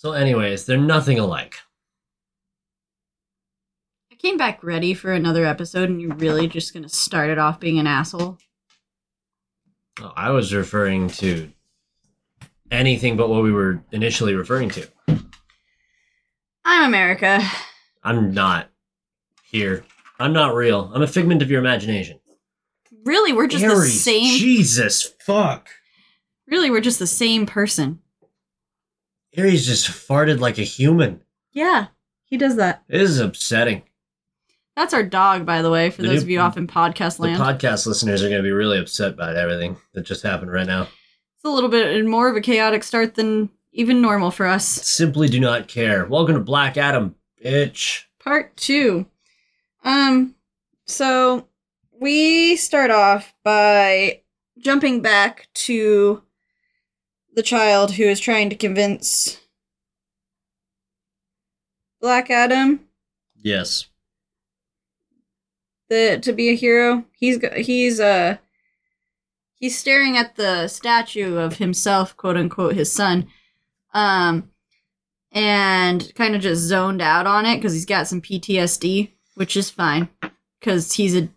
So, anyways, they're nothing alike. I came back ready for another episode, and you're really just gonna start it off being an asshole. Oh, I was referring to anything but what we were initially referring to. I'm America. I'm not here. I'm not real. I'm a figment of your imagination. Really, we're just the same. Jesus, fuck. Really, we're just the same person. Aries just farted like a human. Yeah, he does that. It is upsetting. That's our dog, by the way, for The those new- of you off in podcast The land. podcast listeners are going to be really upset about everything that just happened right now. it's a little bit more of a chaotic start than even normal for us. Simply do not care. Welcome to Black Adam, bitch. Part two. Um, so we start off by jumping back to the child who is trying to convince Black Adam Yes. that to be a hero. He's he's uh he's staring at the statue of himself, quote unquote, his son, um, and kind of just zoned out on it because he's got some PTSD, which is fine because he's a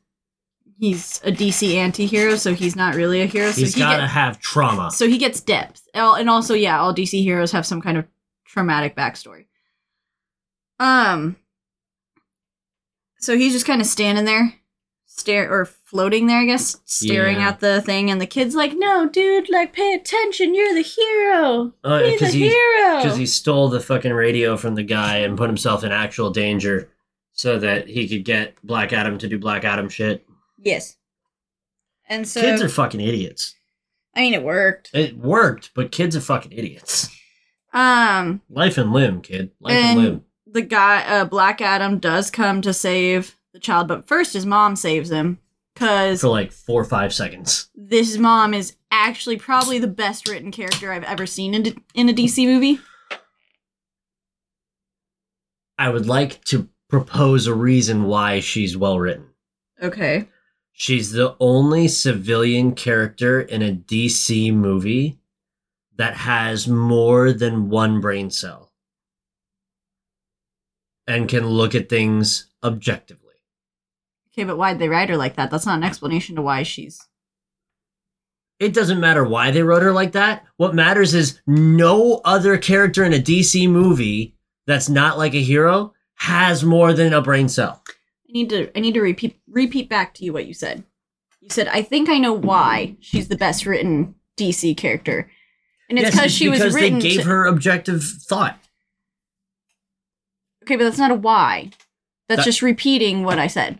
he's a DC anti-hero, so he's not really a hero. So He's he got to get- have trauma. so he gets depth. And also, yeah, all DC heroes have some kind of traumatic backstory. Um so he's just kind of standing there, stare or floating there, I guess, staring Yeah. at the thing, and the kid's like, No, dude, like pay attention, you're the hero. Uh, Be the he, hero. because he stole the fucking radio from the guy and put himself in actual danger so that he could get Black Adam to do Black Adam shit. Yes. And so kids are fucking idiots. I mean it worked. It worked, but kids are fucking idiots. Um Life and limb, kid. Life and, And- limb. the guy uh Black Adam does come to save the child, but first his mom saves him. Cause For like four or five seconds. this mom is actually probably the best written character I've ever seen in, in a DC movie. I would like to propose a reason why she's well written. Okay. She's the only civilian character in a DC movie that has more than one brain cell and can look at things objectively. Okay, but why'd they write her like that? That's not an explanation to why she's. It doesn't matter why they wrote her like that. What matters is no other character in a DC movie that's not like a hero has more than a brain cell. I need to. I need to repeat repeat back to you what you said. You said I think I know why she's the best written DC character, and it's Yes, because she was because written. they gave to- her objective thought. Okay, but that's not a why. That's That- just repeating what I said.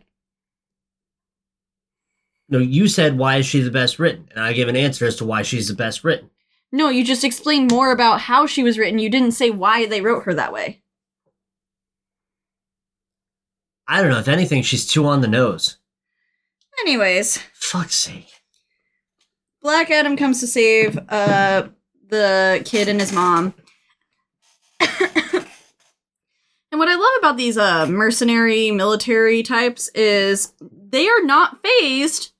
No, you said why is she the best written, and I gave an answer as to why she's the best written. No, you just explained more about how she was written. You didn't say why they wrote her that way. I don't know. If anything, she's too on the nose. Anyways, Fuck's sake. Black Adam comes to save uh the kid and his mom. and what I love about these uh mercenary military types is they are not phased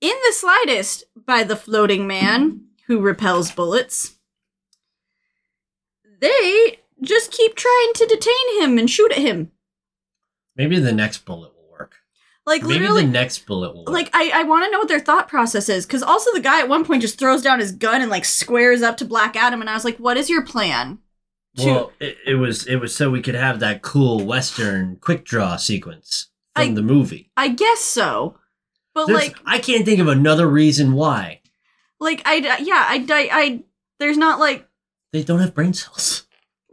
in the slightest by the floating man who repels bullets. They just keep trying to detain him and shoot at him. Maybe the next bullet will work. Like Maybe literally the next bullet will work. like I, I want to know what their thought process is because also the guy at one point just throws down his gun and like squares up to Black Adam and I was like, what is your plan? To- well, it, it was it was so we could have that cool western quick draw sequence from I- the movie. I guess so, but There's- like I can't think of another reason why like uh, I yeah I, I I there's not like they don't have brain cells.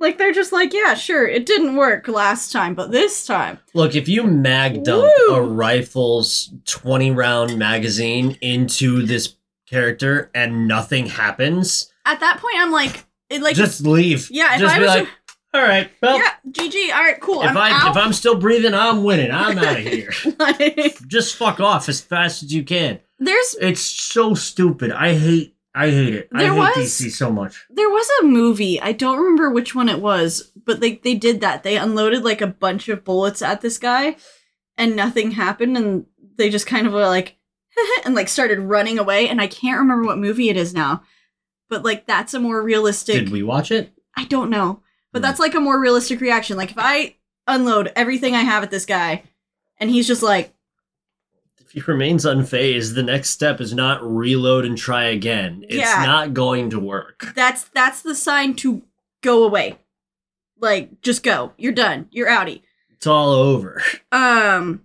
Like they're just like yeah sure it didn't work last time but this time Look, if you mag dump Woo! a rifle's 20 round magazine into this character and nothing happens, at that point I'm like it like just leave. yeah if just I be was like, all right, well, yeah GG all right cool if I'm I out. if I'm still breathing, I'm winning. I'm out of here. Like, just fuck off as fast as you can. there's It's so stupid. I hate I hate it. I There hate was- DC so much. There was a movie, I don't remember which one it was, but they they did that. They unloaded like a bunch of bullets at this guy and nothing happened and they just kind of were like and like started running away and I can't remember what movie it is now. But like that's a more realistic Did we watch it? I don't know. But Hmm. that's like a more realistic reaction. Like if I unload everything I have at this guy and he's just like, he remains unfazed, the next step is not reload and try again. It's Yeah. not going to work. that's that's the sign to go away. Like just go. You're done. You're outie. It's all over. Um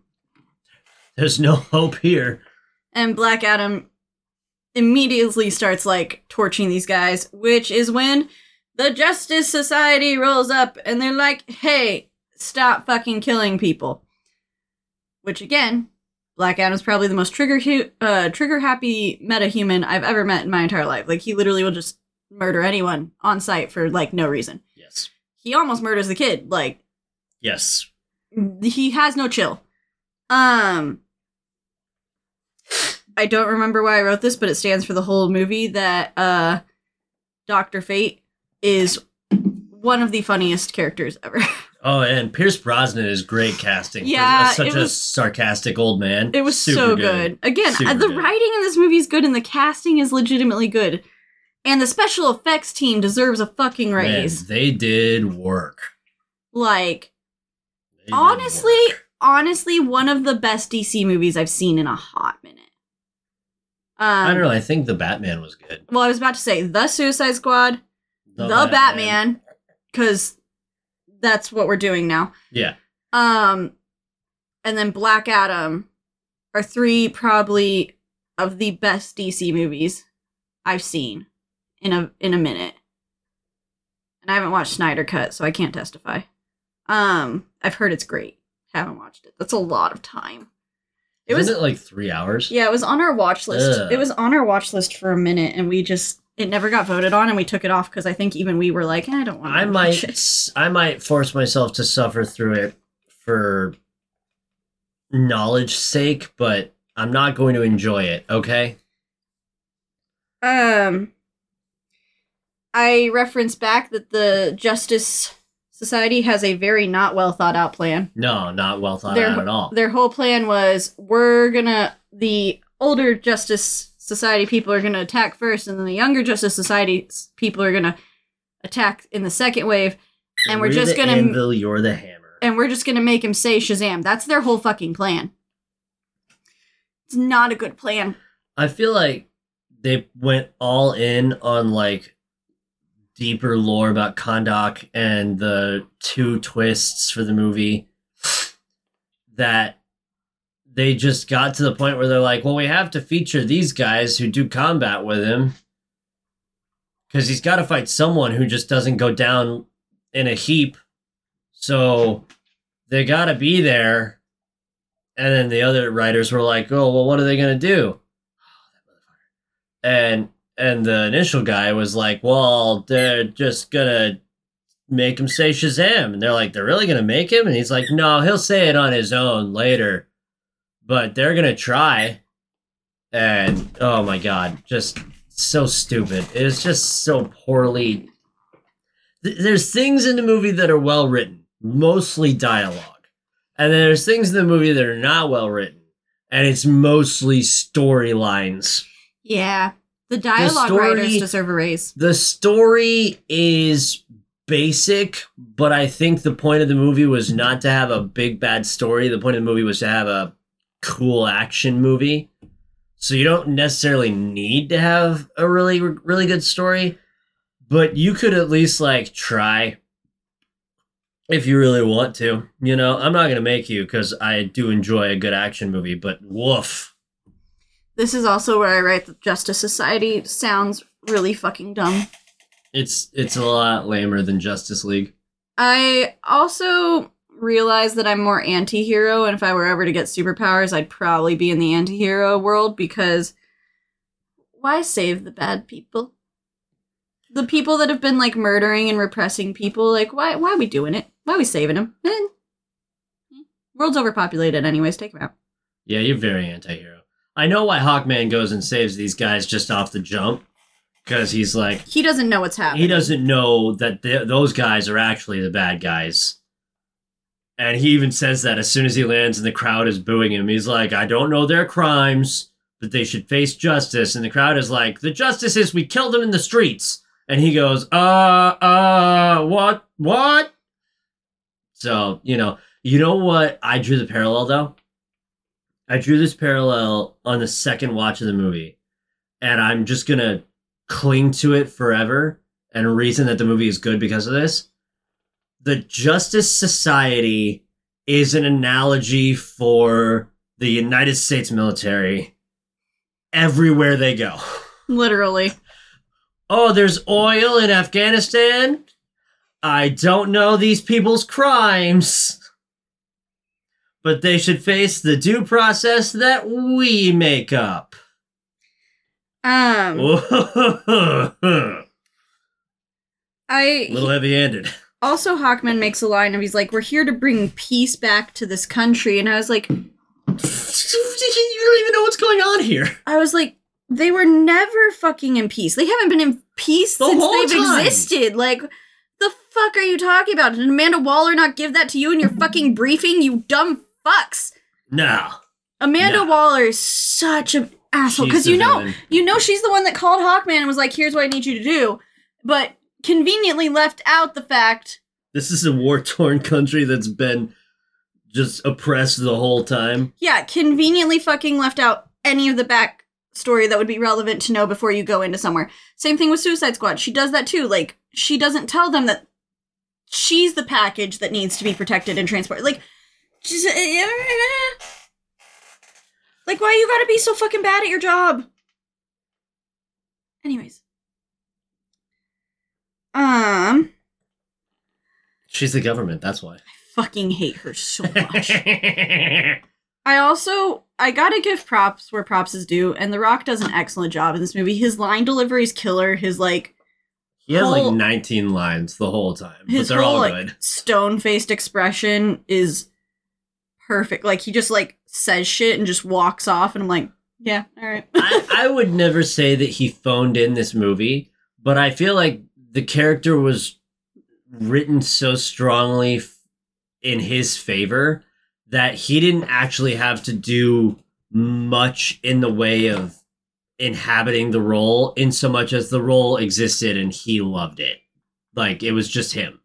There's no hope here. and Black Adam immediately starts like torching these guys, which is when the Justice Society rolls up and they're like, "Hey, stop fucking killing people." Which again, Black Adam's probably the most trigger hu- uh, trigger happy meta human I've ever met in my entire life. Like he literally will just murder anyone on sight for like no reason. Yes. He almost murders the kid. Like Yes. he has no chill. Um I don't remember why I wrote this, but it stands for the whole movie that uh Dr. Fate is one of the funniest characters ever. Oh, and Pierce Brosnan is great casting. for Yeah, such it a sarcastic old man. It was Super so good. Again, Super the good. writing in this movie is good and the casting is legitimately good. And the special effects team deserves a fucking Man, raise. they did work. Like They honestly, work. honestly one of the best DC movies I've seen in a hot minute. Um, I don't know. I think the Batman was good. Well, I was about to say the Suicide Squad, the, Batman, because that's what we're doing now. Yeah. Um, and then Black Adam are three probably of the best DC movies I've seen in a in a minute. And I haven't watched Snyder Cut, so I can't testify. Um, I've heard it's great. Haven't watched it. That's a lot of time. It was it like three hours? yeah, it was on our watch list. Ugh. It was on our watch list for a minute, and we just it never got voted on, and we took it off because I think even we were like, eh, I don't want. I to might, Watch it. s- I might force myself to suffer through it for knowledge sake, but I'm not going to enjoy it. Okay. Um, I reference back that the Justice Society has a very not well thought out plan. No, not well thought Their- out at all. Their whole plan was we're gonna the older Justice Society people are gonna attack first, and then the younger Justice Society people are gonna attack in the second wave, and we're just gonna- anvil. You're the hammer. and we're just gonna make him say Shazam. That's their whole fucking plan. It's not a good plan. I feel like they went all in on like deeper lore about Kahndaq and the two twists for the movie that they just got to the point where they're like, well, we have to feature these guys who do combat with him because he's got to fight someone who just doesn't go down in a heap. So they got to be there. And then the other writers were like, oh, well, what are they going to do? and and the initial guy was like, "Well, they're just gonna make him say Shazam," and they're like, "They're really gonna make him?" And he's like, "No, he'll say it on his own later, but they're gonna try." And oh my god, just so stupid! It is just so poorly. Th- There's things in the movie that are well written, mostly dialogue, and then there's things in the movie that are not well written, and it's mostly storylines. Yeah, the dialogue story- writers deserve a raise. The story is basic, but I think the point of the movie was not to have a big bad story. The point of the movie was to have a cool action movie. So you don't necessarily need to have a really really good story, but you could at least like try if you really want to. You know, I'm not going to make you cuz I do enjoy a good action movie, but woof. This is also where I write that Justice Society sounds really fucking dumb. It's it's a lot lamer than Justice League. I also realize that I'm more anti hero, and if I were ever to get superpowers, I'd probably be in the anti hero world because why save the bad people? The people that have been like murdering and repressing people, like why why are we doing it? Why are we saving them? Eh. World's overpopulated anyways, take them out. Yeah, you're very anti-hero. I know why Hawkman goes and saves these guys just off the jump because he's like He doesn't know what's happening. he doesn't know that th- those guys are actually the bad guys. And he even says that as soon as he lands and the crowd is booing him. He's like, I don't know their crimes, but they should face justice. And the crowd is like, the justice is we killed them in the streets. And he goes, uh, uh, what, what? So, you know, you know what I drew the parallel though? I drew this parallel on the second watch of the movie, and I'm just gonna cling to it forever and reason that the movie is good because of this. The Justice Society is an analogy for the United States military everywhere they go. Literally. Oh, there's oil in Afghanistan? I don't know these people's crimes. But they should face the due process that we make up. Um, a I little heavy handed. Also Hawkman makes a line of he's like, "We're here to bring peace back to this country," and I was like, you don't even know what's going on here. I was like, they were never fucking in peace. They haven't been in peace The since they've time. existed. Like, the fuck are you talking about? Did Amanda Waller not give that to you in your fucking briefing? You dumb fucks. No. Amanda No. Waller is such an asshole because you know, villain. you know, she's the one that called Hawkman and was like, "Here's what I need you to do," but conveniently left out the fact. This is a war torn country that's been just oppressed the whole time. Yeah, conveniently fucking left out any of the back story that would be relevant to know before you go into somewhere. Same thing with Suicide Squad. She does that too. Like, she doesn't tell them that she's the package that needs to be protected and transported. Like, just, eh, eh, eh. like why you gotta be so fucking bad at your job? Anyways. Um, She's the government, that's why. I fucking hate her so much. I also I gotta give props where props is due, and The Rock does an excellent job in this movie. His line delivery is killer. His like he has Whole- like 19 lines the whole time, but his they're whole all like stone faced expression is perfect. Like he just like says shit and just walks off, and I'm like, yeah, all right. I, I would never say that he phoned in this movie, but I feel like the character was written so strongly in his favor that he didn't actually have to do much in the way of inhabiting the role in so much as the role existed and he loved it. Like it was just him.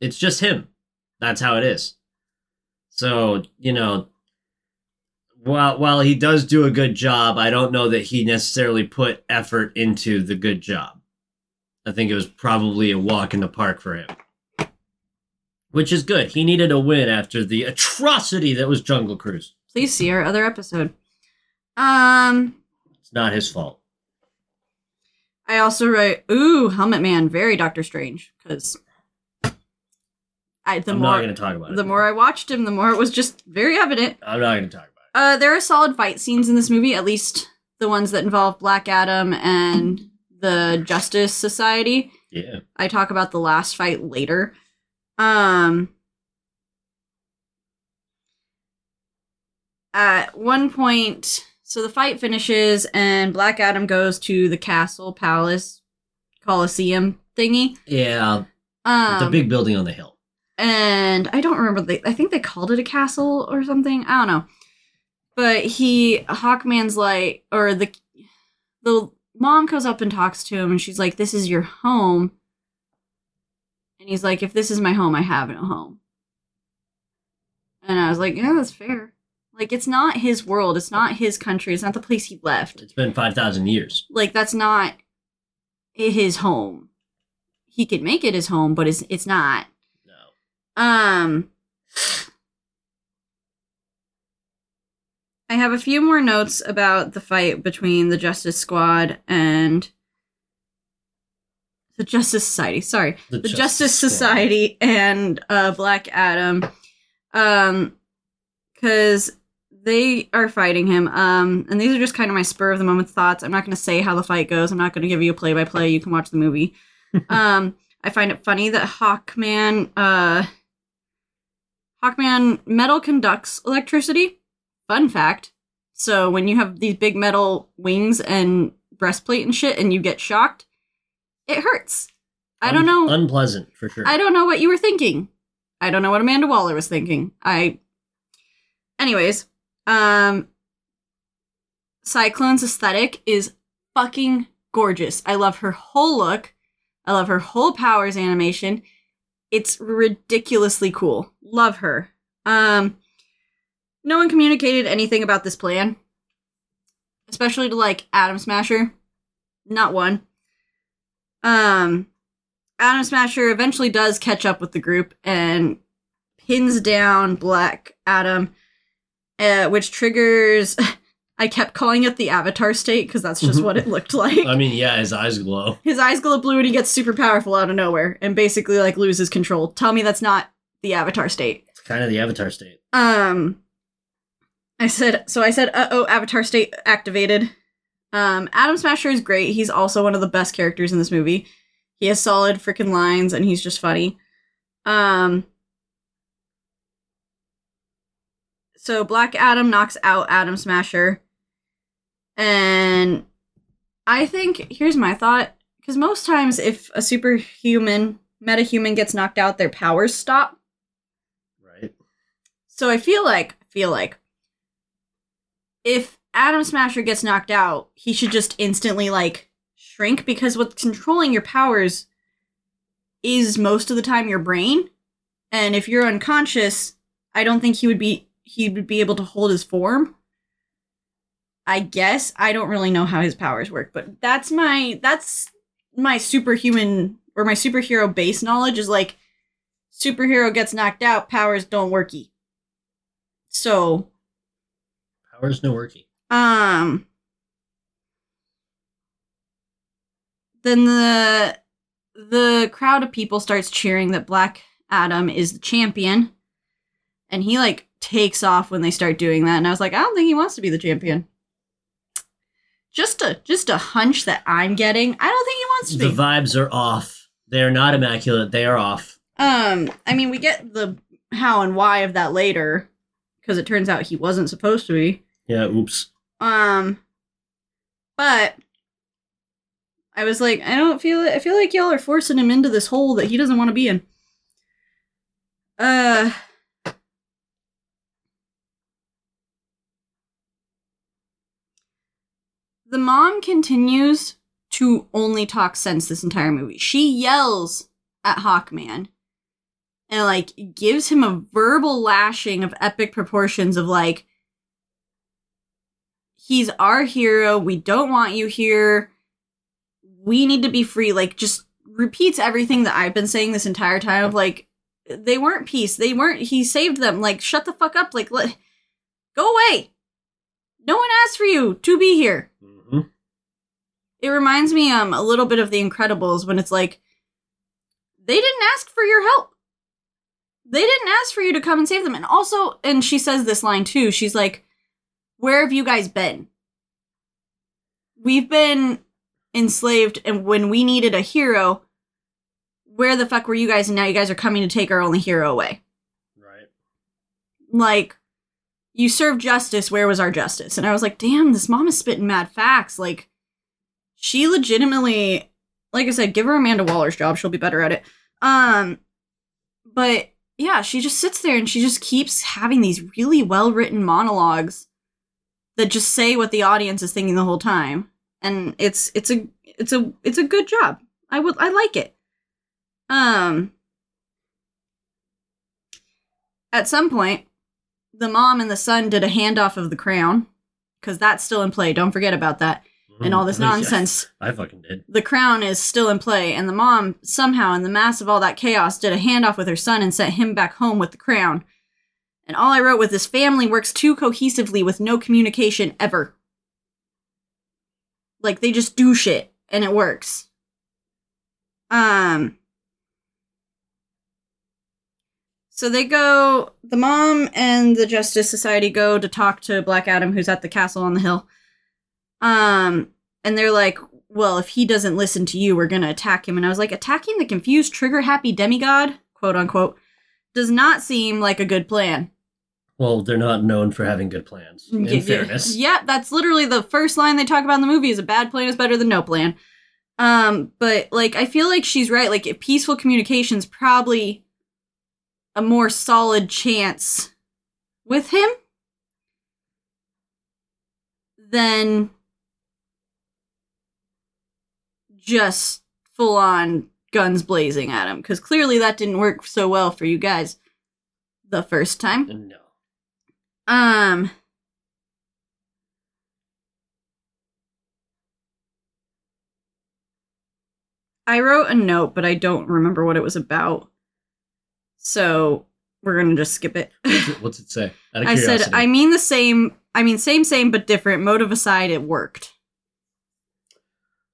It's just him. That's how it is. So, you know, while while he does do a good job, I don't know that he necessarily put effort into the good job. I think it was probably a walk in the park for him. Which is good. He needed a win after the atrocity that was Jungle Cruise. Please see our other episode. Um, It's not his fault. I also write, ooh, Helmet Man, very Doctor Strange, because I the I'm more not going to talk about it. the more I watched him, the more it was just very evident. I'm not going to talk about it. Uh, there are solid fight scenes in this movie, at least the ones that involve Black Adam and the Justice Society. Yeah. I talk about the last fight later. Um, at one point, so the fight finishes, and Black Adam goes to the castle, palace, coliseum thingy. Yeah. Um, the big building on the hill. and I don't remember. They, I think they called it a castle or something. I don't know. But he, Hawkman's like, or the the mom goes up and talks to him, and she's like, "This is your home." And he's like, "If this is my home, I have no home." And I was like, "Yeah, that's fair. Like, it's not his world. It's not his country. It's not the place he left. It's been 5,000 years. Like, that's not his home. He could make it his home, but it's it's not." No. Um, I have a few more notes about the fight between the Justice Squad and the Justice Society. Sorry, the, Justice, Squad. Society and uh, Black Adam, um, because they are fighting him. Um, and these are just kind of my spur of the moment thoughts. I'm not going to say how the fight goes. I'm not going to give you a play by play. You can watch the movie. um, I find it funny that Hawkman, uh, Hawkman metal conducts electricity. Fun fact. So when you have these big metal wings and breastplate and shit, and you get shocked, it hurts. I don't know. Unpleasant, for sure. I don't know what you were thinking. I don't know what Amanda Waller was thinking. I Anyways, um Cyclone's aesthetic is fucking gorgeous. I love her whole look. I love her whole powers animation. It's ridiculously cool. Love her. Um no one communicated anything about this plan. Especially to like Atom Smasher. Not one. Um Atom Smasher eventually does catch up with the group and pins down Black Adam, uh, which triggers. I kept calling it the Avatar state because that's just what it looked like. I mean, yeah, his eyes glow. His eyes glow blue and he gets super powerful out of nowhere and basically like loses control. Tell me that's not the Avatar state. It's kind of the Avatar state. Um, I said so. I said, "Uh oh, Avatar state activated." Um, Atom Smasher is great. He's also one of the best characters in this movie. He has solid freaking lines and he's just funny. Um, so Black Adam knocks out Atom Smasher. And I think here's my thought because most times if a superhuman metahuman gets knocked out, their powers stop. Right. So I feel like I feel like if Atom Smasher gets knocked out, he should just instantly like shrink because what's controlling your powers is most of the time your brain. And if you're unconscious, I don't think he would be he would be able to hold his form. I guess I don't really know how his powers work, but that's my that's my superhuman or my superhero base knowledge is like superhero gets knocked out, powers don't worky. So, Powers no working. um then the the crowd of people starts cheering that Black Adam is the champion. And he like takes off when they start doing that. And I was like, I don't think he wants to be the champion. Just a just a hunch that I'm getting. I don't think he wants to The be. The vibes are off. They are not immaculate. They are off. Um, I mean, we get the how and why of that later, because it turns out he wasn't supposed to be. Yeah. Oops. Um, but I was like, I don't feel it. I feel like y'all are forcing him into this hole that he doesn't want to be in. Uh. The mom continues to only talk sense this entire movie. She yells at Hawkman and like gives him a verbal lashing of epic proportions of like he's our hero, we don't want you here. We need to be free. Like just repeats everything that I've been saying this entire time of like they weren't peace. They weren't he saved them. Like shut the fuck up. Like let go away. No one asked for you to be here. hmm It reminds me um a little bit of The Incredibles when it's like they didn't ask for your help. They didn't ask for you to come and save them. And also, and she says this line too. She's like, "Where have you guys been? We've been enslaved, and when we needed a hero, where the fuck were you guys? And now you guys are coming to take our only hero away. Right. Like, you served justice. Where was our justice?" And I was like, "Damn, this mom is spitting mad facts. Like, she legitimately, like I said, give her Amanda Waller's job. She'll be better at it. Um, but yeah, she just sits there and she just keeps having these really well written monologues that just say what the audience is thinking the whole time, and it's it's a it's a it's a good job. I would I like it. Um, at some point, the mom and the son did a handoff of the crown because that's still in play. Don't forget about that and all this nonsense I fucking did. the crown is still in play, and the mom somehow, in the mass of all that chaos, did a handoff with her son and sent him back home with the crown. And all I wrote was this family works too cohesively with no communication ever. Like they just do shit and it works. Um So they go the mom and the Justice Society go to talk to Black Adam who's at the castle on the hill. Um and they're like, "Well, if he doesn't listen to you, we're going to attack him." And I was like, "Attacking the confused trigger happy demigod, quote unquote, does not seem like a good plan." Well, they're not known for having good plans. In Y- y- fairness. Yeah, that's literally the first line they talk about in the movie is a bad plan is better than no plan. Um, but like I feel like she's right. Like peaceful communication's probably a more solid chance with him than just full on guns blazing at him because clearly that didn't work so well for you guys the first time. No. Um. I wrote a note, but I don't remember what it was about. So we're gonna just skip it. What's it, what's it say? I said. I mean the same. I mean, same, same, but different. Motive aside, it worked.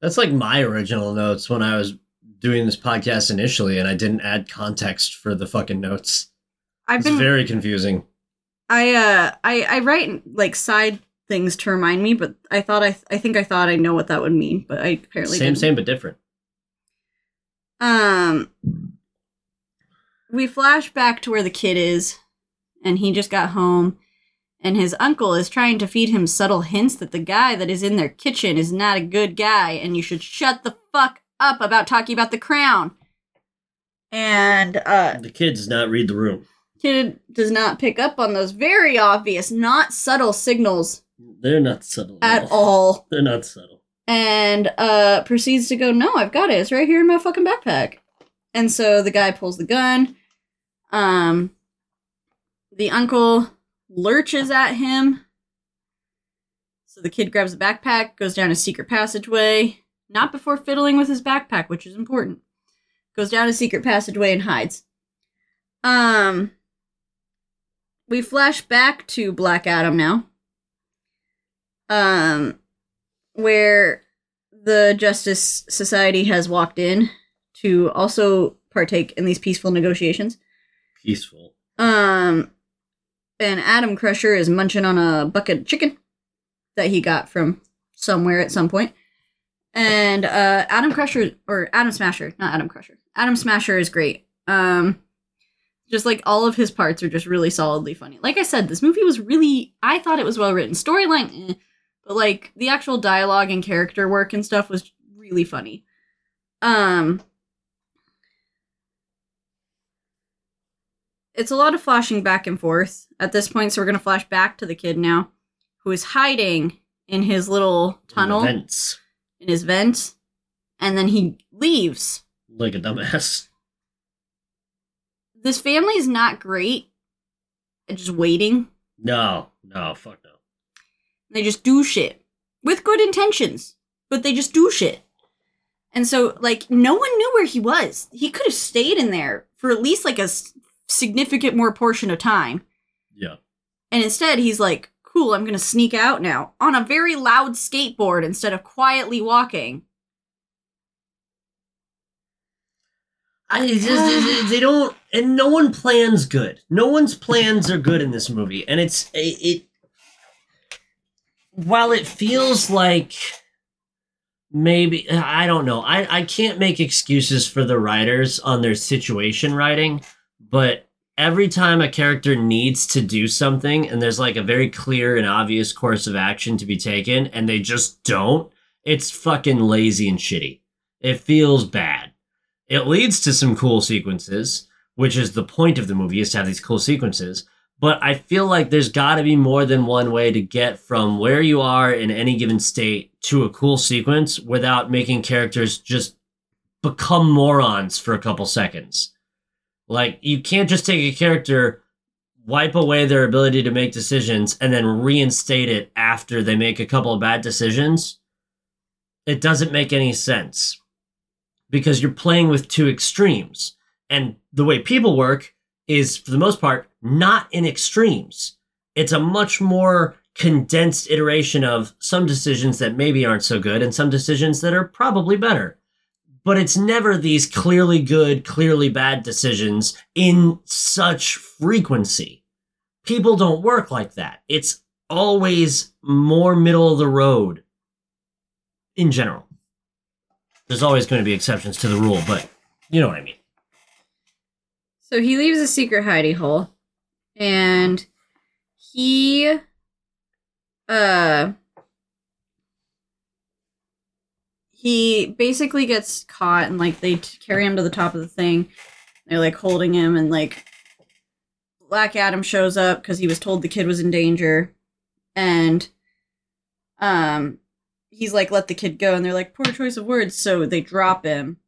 That's like my original notes when I was doing this podcast initially, and I didn't add context for the fucking notes. I've It's been, very confusing. I, uh, I, I write like side things to remind me, but I thought I, I think I thought I know what that would mean, but I apparently Same, didn't. same, but different. Um, we flash back to where the kid is, and he just got home, and his uncle is trying to feed him subtle hints that the guy that is in their kitchen is not a good guy, and you should shut the fuck up about talking about the crown. And uh, The kid does not read the room. Kid does not pick up on those very obvious, not subtle signals They're not subtle at all. They're not subtle. and uh proceeds to go no i've got it. It's right here in my fucking backpack. And so the guy pulls the gun. Um the uncle lurches at him. So the kid grabs the backpack goes down a secret passageway not before fiddling with his backpack which is important. Goes down a secret passageway and hides. Um we flash back to black adam now um where the Justice Society has walked in to also partake in these peaceful negotiations. Peaceful. Um, and Adam Crusher is munching on a bucket of chicken that he got from somewhere at some point. And uh, Adam Crusher or Atom Smasher, not Adam Crusher. Atom Smasher is great. Um, just like all of his parts are just really solidly funny. Like I said, this movie was really I thought it was well written. Storyline, eh, but like the actual dialogue and character work and stuff was really funny. Um, it's a lot of flashing back and forth at this point, so we're gonna flash back to the kid now, who is hiding in his little tunnel Events. in his vent, and then he leaves. Like a dumbass. This family is not great at just waiting. No, no, fuck no. They just do shit with good intentions, but they just do shit. And so, like, no one knew where he was. He could have stayed in there for at least like a significant more portion of time. Yeah. And instead, he's like, cool, I'm gonna sneak out now on a very loud skateboard instead of quietly walking. I it's just they don't, and no one plans good. No one's plans are good in this movie, and it's it. it while it feels like maybe I don't know, I I can't make excuses for the writers on their situation writing, but every time a character needs to do something and there's like a very clear and obvious course of action to be taken and they just don't, it's fucking lazy and shitty. It feels bad. It leads to some cool sequences, which is the point of the movie is to have these cool sequences. But I feel like there's got to be more than one way to get from where you are in any given state to a cool sequence without making characters just become morons for a couple seconds. Like you can't just take a character, wipe away their ability to make decisions, and then reinstate it after they make a couple of bad decisions. It doesn't make any sense because you're playing with two extremes. And the way people work is, for the most part, not in extremes. It's a much more condensed iteration of some decisions that maybe aren't so good and some decisions that are probably better. But it's never these clearly good, clearly bad decisions in such frequency. People don't work like that. It's always more middle of the road in general there's always going to be exceptions to the rule, but you know what I mean. So he leaves a secret hidey hole, and he, uh, he basically gets caught, and like they carry him to the top of the thing. They're like holding him, and like Black Adam shows up because he was told the kid was in danger, and um, he's like, "Let the kid go," and they're like, "Poor choice of words," so they drop him.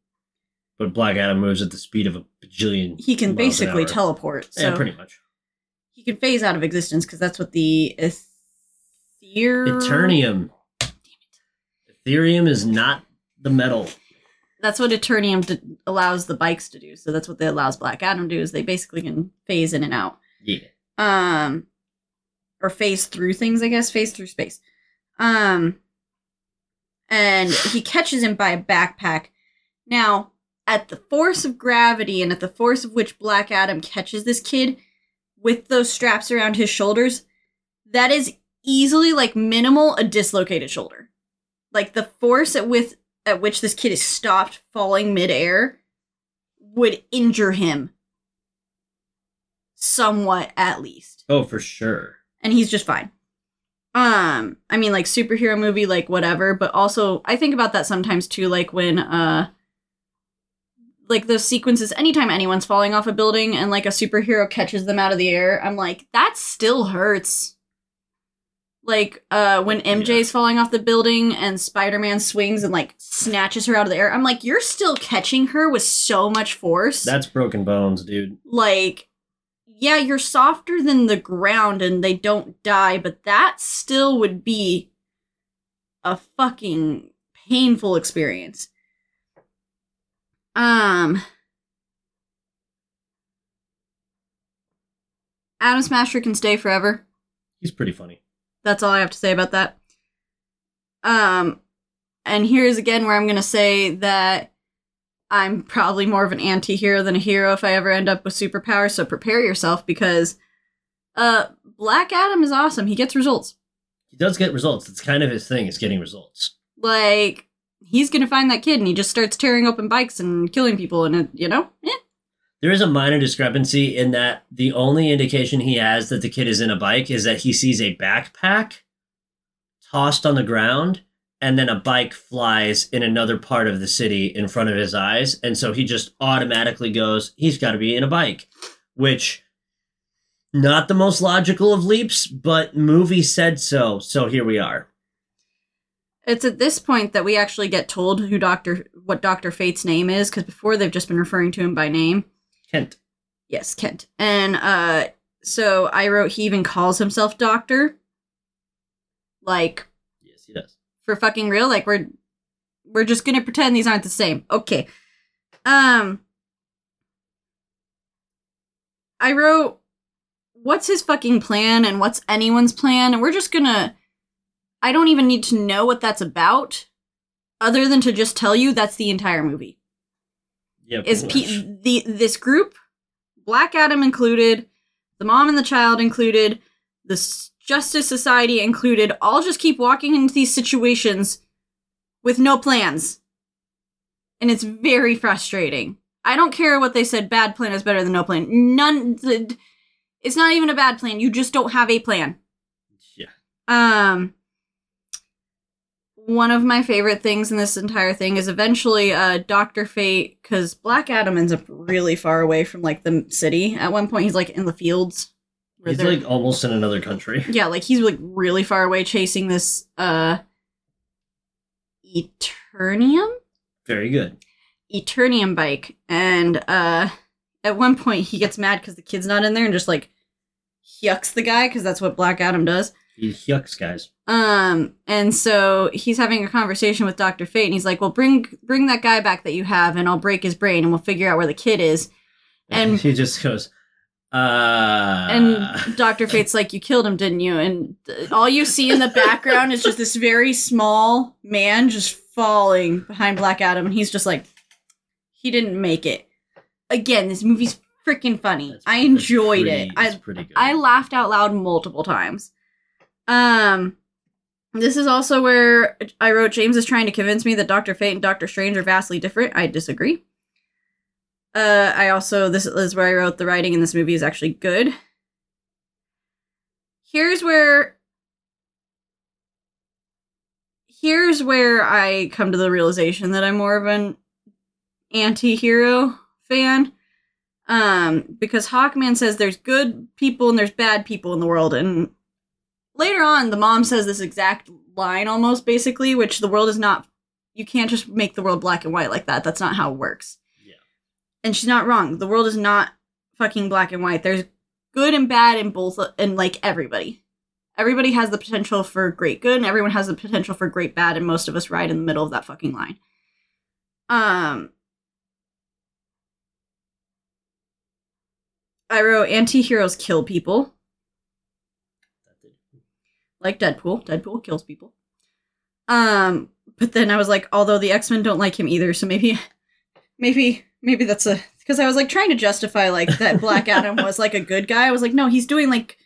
but Black Adam moves at the speed of a bajillion. He can basically teleport. So Yeah, pretty much. he can phase out of existence because that's what the ether Eternium. Damn it. Ethereum is not the metal. That's what Eternium d- allows the bikes to do. So that's what they allows Black Adam to do is they basically can phase in and out. Yeah. um or phase through things i guess phase through space um and he catches him by a backpack. Now at the force of gravity and at the force of which black adam catches this kid with those straps around his shoulders that is easily like minimal a dislocated shoulder. Like the force at with at which this kid is stopped falling midair would injure him somewhat at least. Oh, for sure. and he's just fine um i mean like superhero movie like whatever but also i think about that sometimes too like when uh like those sequences anytime anyone's falling off a building and like a superhero catches them out of the air i'm like that still hurts. Like uh when mj's falling off the building and spider-man swings and like snatches her out of the air i'm like you're still catching her with so much force. That's broken bones, dude. like yeah you're softer than the ground and they don't die but that still would be a fucking painful experience. Um atom smasher can stay forever. He's pretty funny. that's all i have to say about that. Um and here's again where i'm going to say that I'm probably more of an anti-hero than a hero if I ever end up with superpowers, so prepare yourself because uh Black Adam is awesome. He gets results. He does get results. It's kind of his thing, is getting results. Like he's going to find that kid and he just starts tearing open bikes and killing people and it, you know? Eh. There is a minor discrepancy in that the only indication he has that the kid is in a bike is that he sees a backpack tossed on the ground and then a bike flies in another part of the city in front of his eyes. And so he just automatically goes, he's got to be in a bike, which not the most logical of leaps, but movie said so. So here we are. It's at this point that we actually get told who Dr. what Dr. Fate's name is cuz before they've just been referring to him by name. Kent. Yes, Kent. And uh so I wrote he even calls himself doctor. Like Yes, he does. For fucking real like we're we're just gonna pretend these aren't the same. Okay. Um i wrote what's his fucking plan and what's anyone's plan? And we're just gonna i don't even need to know what that's about other than to just tell you that's the entire movie. Yeah. is P- the this group black adam included the mom and the child included the justice society included all just keep walking into these situations with no plans and it's very frustrating i don't care what they said bad plan is better than no plan none it's not even a bad plan you just don't have a plan Yeah. um one of my favorite things in this entire thing is eventually uh Dr. Fate cuz Black Adam ends up really far away from like the city. At one point he's like in the fields He's like almost in another country. yeah, like he's like really far away chasing this uh Eternium? Very good. Eternium bike and uh at one point he gets mad cuz the kid's not in there and just like yucks the guy cuz that's what Black Adam does. He yucks, guys. Um, and so he's having a conversation with Doctor Fate, and he's like, "Well, bring bring that guy back that you have, and I'll break his brain, and we'll figure out where the kid is." And- he just goes, uh. And Doctor Fate's like, "You killed him, didn't you?" And th- all you see in the background is just this very small man just falling behind Black Adam, and he's just like, "He didn't make it." Again, this movie's freaking funny. That's- I enjoyed pretty- it. I pretty good. I laughed out loud multiple times. Um, this is also where I wrote James is trying to convince me that Doctor Fate and Doctor Strange are vastly different. I disagree. Uh, I also this is where I wrote the writing in this movie is actually good. Here's where here's where I come to the realization that I'm more of an anti-hero fan um because hawkman says there's good people and there's bad people in the world and later on the mom says this exact line almost basically which the world is not you can't just make the world black and white like that that's not how it works. And she's not wrong. The world is not fucking black and white. There's good and bad in both, and like everybody. Everybody has the potential for great good, and everyone has the potential for great bad, and most of us ride in the middle of that fucking line. Um, I wrote anti-heroes kill people, like Deadpool. Deadpool kills people. Um, but then I was like, although the X Men don't like him either, so maybe, maybe, maybe that's a because I was like trying to justify like that Black Adam was like a good guy. I was like, no, he's doing like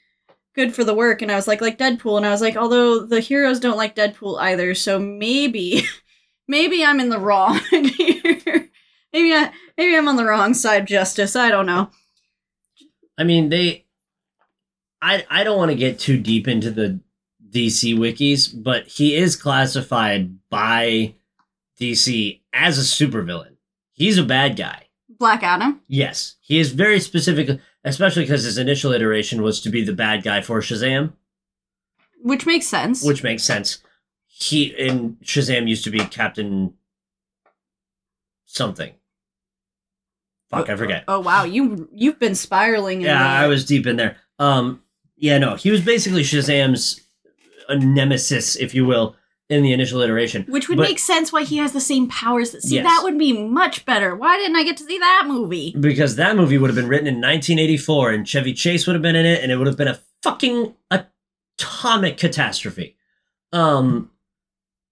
good for the work, and I was like, like Deadpool, and I was like, although the heroes don't like Deadpool either, so maybe, maybe I'm in the wrong here. maybe I, maybe I'm on the wrong side, Justice. I don't know. I mean, they. I I don't want to get too deep into the DC wikis, but he is classified by DC as a supervillain. He's a bad guy. Black Adam. Yes, he is very specific, especially because his initial iteration was to be the bad guy for Shazam, which makes sense. which makes sense. He and Shazam used to be Captain something. Fuck, I forget. Oh wow, you you've been spiraling. In Yeah, I was deep in there. Um, yeah, no, he was basically Shazam's uh, nemesis, if you will, in the initial iteration. Which would But- make sense why he has the same powers. See, Yes. that would be much better. Why didn't I get to see that movie? because that movie would have been written in 1984 and Chevy Chase would have been in it and it would have been a fucking atomic catastrophe. Um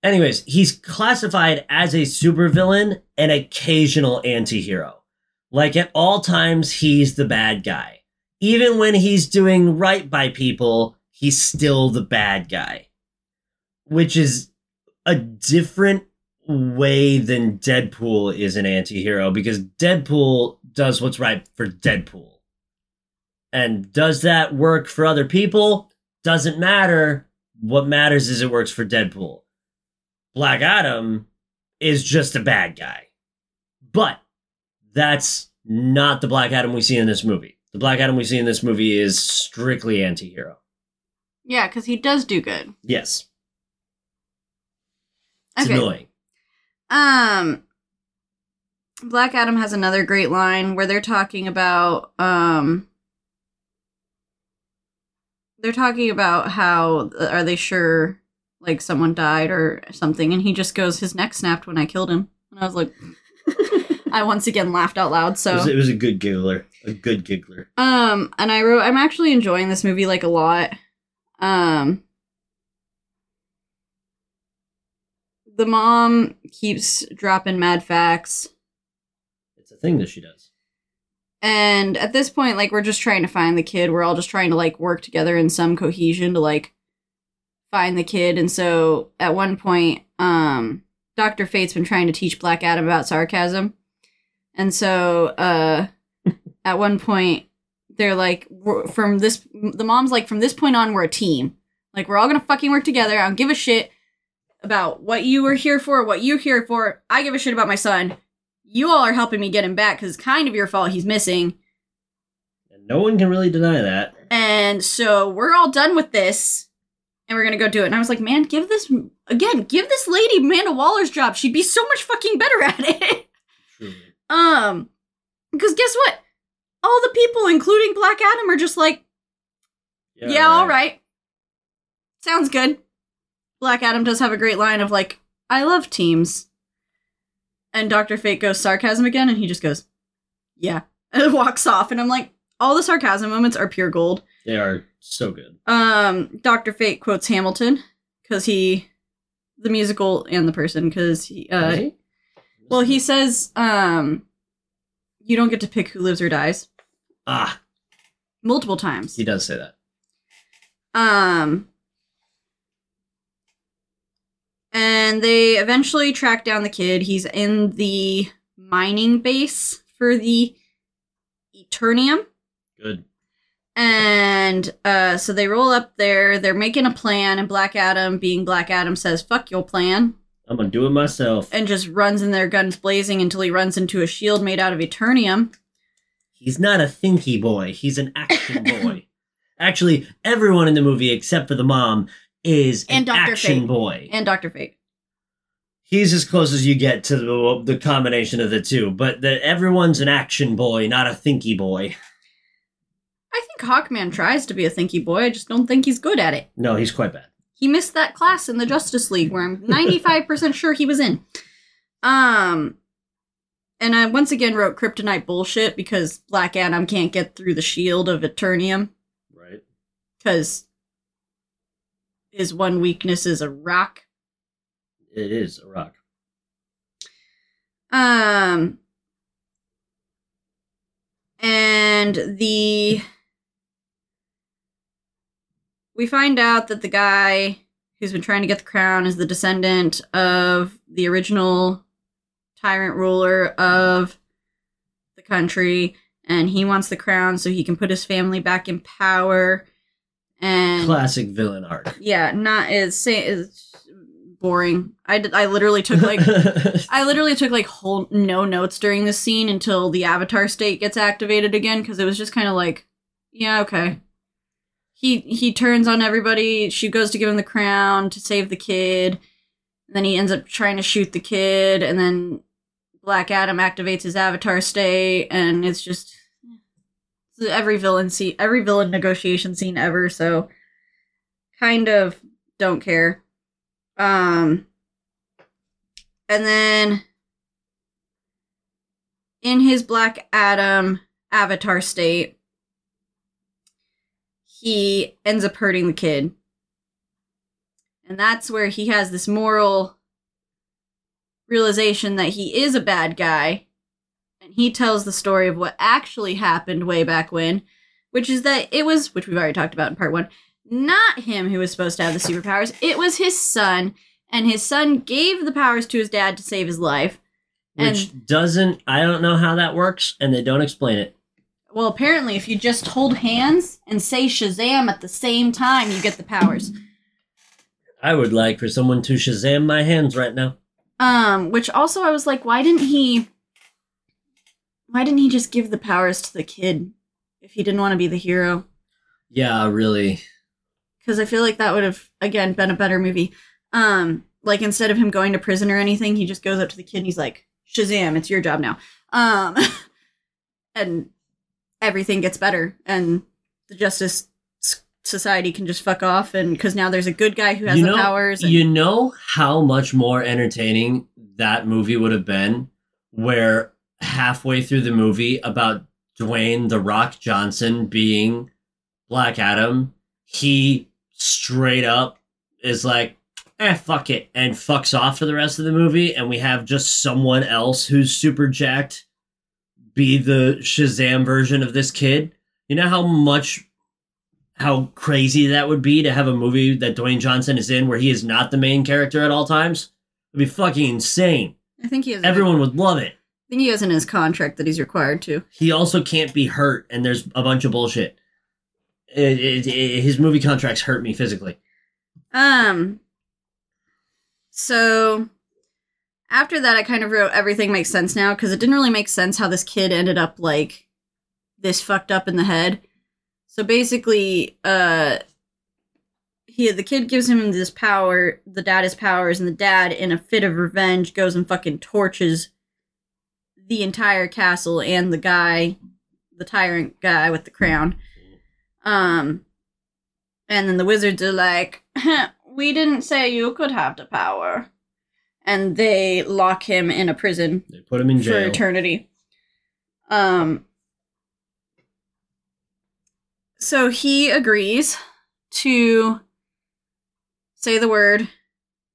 anyways, he's classified as a supervillain and occasional anti-hero. Like at all times he's the bad guy. Even when he's doing right by people, he's still the bad guy. Which is a different way than Deadpool is an anti-hero because Deadpool does what's right for Deadpool. And does that work for other people? Doesn't matter. What matters is it works for Deadpool. Black Adam is just a bad guy. But that's not the Black Adam we see in this movie. The Black Adam we see in this movie is strictly anti-hero. Yeah, because he does do good. Yes. It's Okay. annoying. Um, Black Adam has another great line where they're talking about um. They're talking about how uh, are they sure like someone died or something, and he just goes, "His neck snapped when I killed him," and I was like, I once again laughed out loud. So It, was, it was a good giggler. A good giggler. Um, and I wrote, I'm actually enjoying this movie like a lot. Um, the mom keeps dropping mad facts, It's a thing that she does. and at this point, like we're just trying to find the kid. We're all just trying to like work together in some cohesion to like find the kid. And so at one point, um, Doctor Fate's been trying to teach Black Adam about sarcasm, and so uh, at one point they're like, from this, the mom's like, from this point on, we're a team. Like we're all gonna fucking work together. I don't give a shit about what you were here for, what you're here for. I give a shit about my son. You all are helping me get him back because it's kind of your fault he's missing. And no one can really deny that. And so we're all done with this and we're gonna go do it. And I was like, man, give this again, give this lady Amanda Waller's job. She'd be so much fucking better at it. Truly. um, because guess what? All the people, including Black Adam, are just like, yeah, all right. Sounds good. Black Adam does have a great line of like, I love teams. And Dr. Fate goes sarcasm again, and he just goes, yeah, and walks off. And I'm like, all the sarcasm moments are pure gold. They are so good. Um, Dr. Fate quotes Hamilton because he, the musical and the person, because he, uh, he? well, he says, um, you don't get to pick who lives or dies Ah, multiple times. he does say that. Um, and they eventually track down the kid. He's in the mining base for the Eternium. Good. And uh, so they roll up there. They're making a plan, and Black Adam, being Black Adam, says, Fuck your plan, I'm gonna do it myself. and just runs in there, guns blazing, until he runs into a shield made out of Eternium. He's not a thinky boy. He's an action boy. Actually, everyone in the movie except for the mom is an And Dr. action Fate. boy. And Dr. Fate. He's as close as you get to the, the combination of the two, but the, everyone's an action boy, not a thinky boy. I think Hawkman tries to be a thinky boy. I just don't think he's good at it. No, he's quite bad. He missed that class in the Justice League where I'm 95% sure he was in. Um and I once again wrote kryptonite bullshit because Black Adam can't get through the shield of Eternium Right. cuz his one weakness is a rock. It is a rock. Um and the we find out that the guy who's been trying to get the crown is the descendant of the original tyrant ruler of the country and he wants the crown so he can put his family back in power and Classic villain arc. yeah not as say is boring i i literally took like I literally took like whole no notes during this scene until the avatar state gets activated again because it was just kind of like, yeah, okay. He he turns on everybody. She goes to give him the crown to save the kid. And then he ends up trying to shoot the kid, and then Black Adam activates his avatar state, and it's just every villain scene, every villain negotiation scene ever. So, kind of don't care. Um, and then in his Black Adam avatar state, he ends up hurting the kid. And that's where he has this moral realization that he is a bad guy. And he tells the story of what actually happened way back when, which is that it was, which we've already talked about in part one, not him who was supposed to have the superpowers. It was his son and his son gave the powers to his dad to save his life. Which doesn't, I don't know how that works, and they don't explain it. Well, apparently, if you just hold hands and say Shazam at the same time, you get the powers. I would like for someone to Shazam my hands right now. Um, which also I was like, why didn't he? Why didn't he just give the powers to the kid if he didn't want to be the hero? Yeah, really. Because I feel like that would have again been a better movie. Um, like instead of him going to prison or anything, he just goes up to the kid and he's like, Shazam, it's your job now. Um, and everything gets better, and the Justice Society can just fuck off, and because now there's a good guy who has you the powers. And, You know how much more entertaining that movie would have been where halfway through the movie about Dwayne the Rock Johnson being Black Adam, he straight up is like, eh, fuck it, and fucks off for the rest of the movie, and we have just someone else who's super jacked be the Shazam version of this kid. You know how much how crazy that would be to have a movie that Dwayne Johnson is in where he is not the main character at all times? It'd be fucking insane. I think he has. Everyone would love it. I think he has in his contract that he's required to. He also can't be hurt, and there's a bunch of bullshit. It, it, it- his movie contracts hurt me physically. Um. So after that, I kind of wrote everything makes sense now because it didn't really make sense how this kid ended up like this fucked up in the head. So basically, uh, he the kid gives him this power, the dad his powers, and the dad, in a fit of revenge, goes and fucking torches the entire castle and the guy, the tyrant guy with the crown. Um, and then the wizards are like, "We didn't say you could have the power," and they lock him in a prison They put him in jail. for eternity. Um. So he agrees to say the word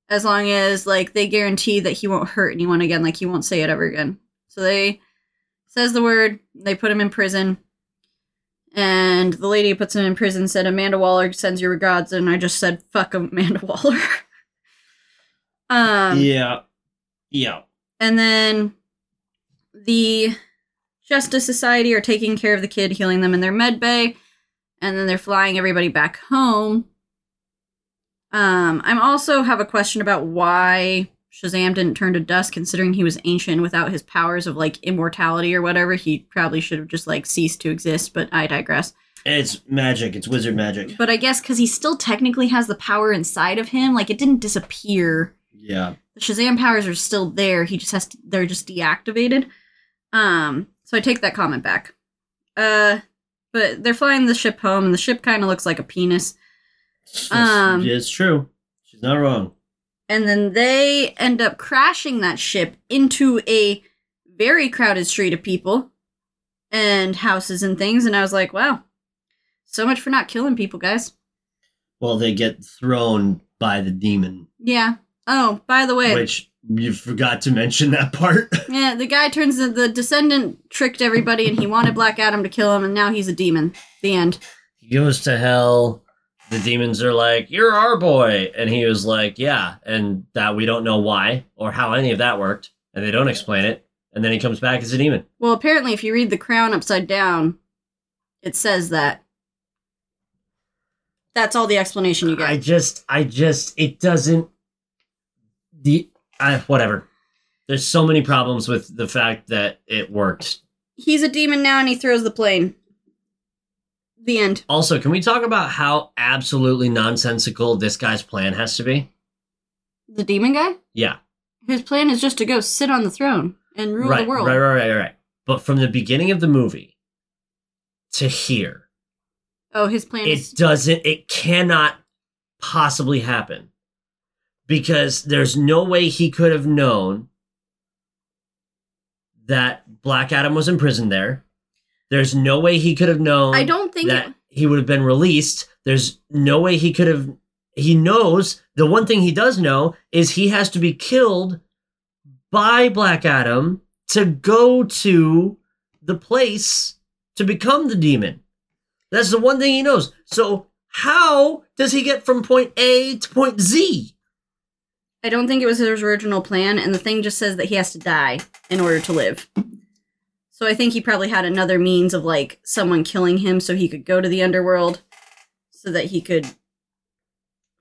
as long as like they guarantee that he won't hurt anyone again, like he won't say it ever again. So they says the word, they put him in prison. And the lady who puts him in prison said Amanda Waller sends your regards, and I just said fuck Amanda Waller. um yeah. Yeah. and then the Justice Society are taking care of the kid, healing them in their med bay, and then they're flying everybody back home. Um, I'm also have a question about why Shazam didn't turn to dust, considering he was ancient without his powers of like immortality or whatever. He probably should have just like ceased to exist, but I digress. It's magic. It's wizard magic. But I guess because he still technically has the power inside of him, like it didn't disappear. Yeah. the Shazam powers are still there. He just has to, they're just deactivated. Um, so I take that comment back. Uh, but they're flying the ship home, and the ship kind of looks like a penis. Um, it's true. She's not wrong. And then they end up crashing that ship into a very crowded street of people and houses and things. And I was like, wow, so much for not killing people, guys. Well, they get thrown by the demon, Yeah. Oh, by the way, which you forgot to mention that part. yeah, the guy turns the, the descendant tricked everybody and he wanted Black Adam to kill him, and now he's a demon. The end. he goes to hell. The demons are like, "You're our boy," and he was like, "Yeah," and that we don't know why or how any of that worked, and they don't explain it. And then he comes back as a demon. Well, apparently, if you read the crown upside down, it says that. That's all the explanation you get. I just, I just, it doesn't. The, I whatever. There's so many problems with the fact that it worked. He's a demon now and he throws the plane. The end. Also, can we talk about how absolutely nonsensical this guy's plan has to be? The demon guy? Yeah, His plan is just to go sit on the throne and rule right, the world. right, right, right, right. But from the beginning of the movie to here, Oh, his plan it is. doesn't. It cannot possibly happen because there's no way he could have known that Black Adam was imprisoned there. There's no way he could have known. I don't think. that he would have been released. There's no way he could have. He knows the one thing he does know is he has to be killed by Black Adam to go to the place to become the demon. That's the one thing he knows. So how does he get from point A to point Z? I don't think it was his original plan, and the thing just says that he has to die in order to live. So I think he probably had another means of like someone killing him so he could go to the underworld so that he could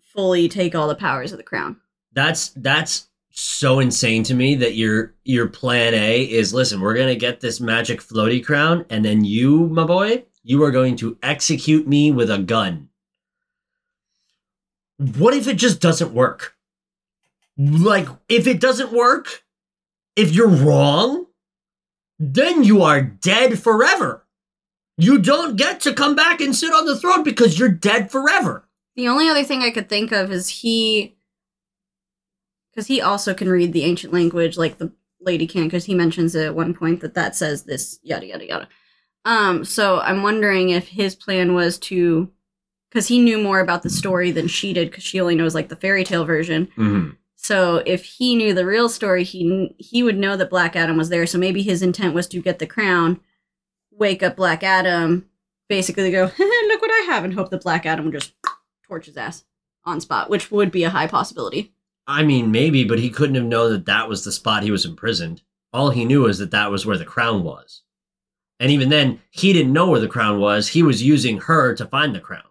fully take all the powers of the crown. That's that's so insane to me that your your plan A is listen, we're gonna get this magic floaty crown, and then you, my boy, you are going to execute me with a gun. What if it just doesn't work? Like, if it doesn't work, if you're wrong, then you are dead forever. You don't get to come back and sit on the throne because you're dead forever. The only other thing I could think of is he because he also can read the ancient language like the lady can because he mentions it at one point that that says this yada yada yada um so i'm wondering if his plan was to because he knew more about the story than she did because she only knows like the fairy tale version Mm-hmm. So if he knew the real story he he would know that black adam was there so maybe his intent was to get the crown wake up black adam basically go look what i have and hope that black adam would just torch his ass on spot which would be a high possibility I mean, maybe, but he couldn't have known that that was the spot he was imprisoned. All he knew was that that was where the crown was. And even then, he didn't know where the crown was. He was using her to find the crown.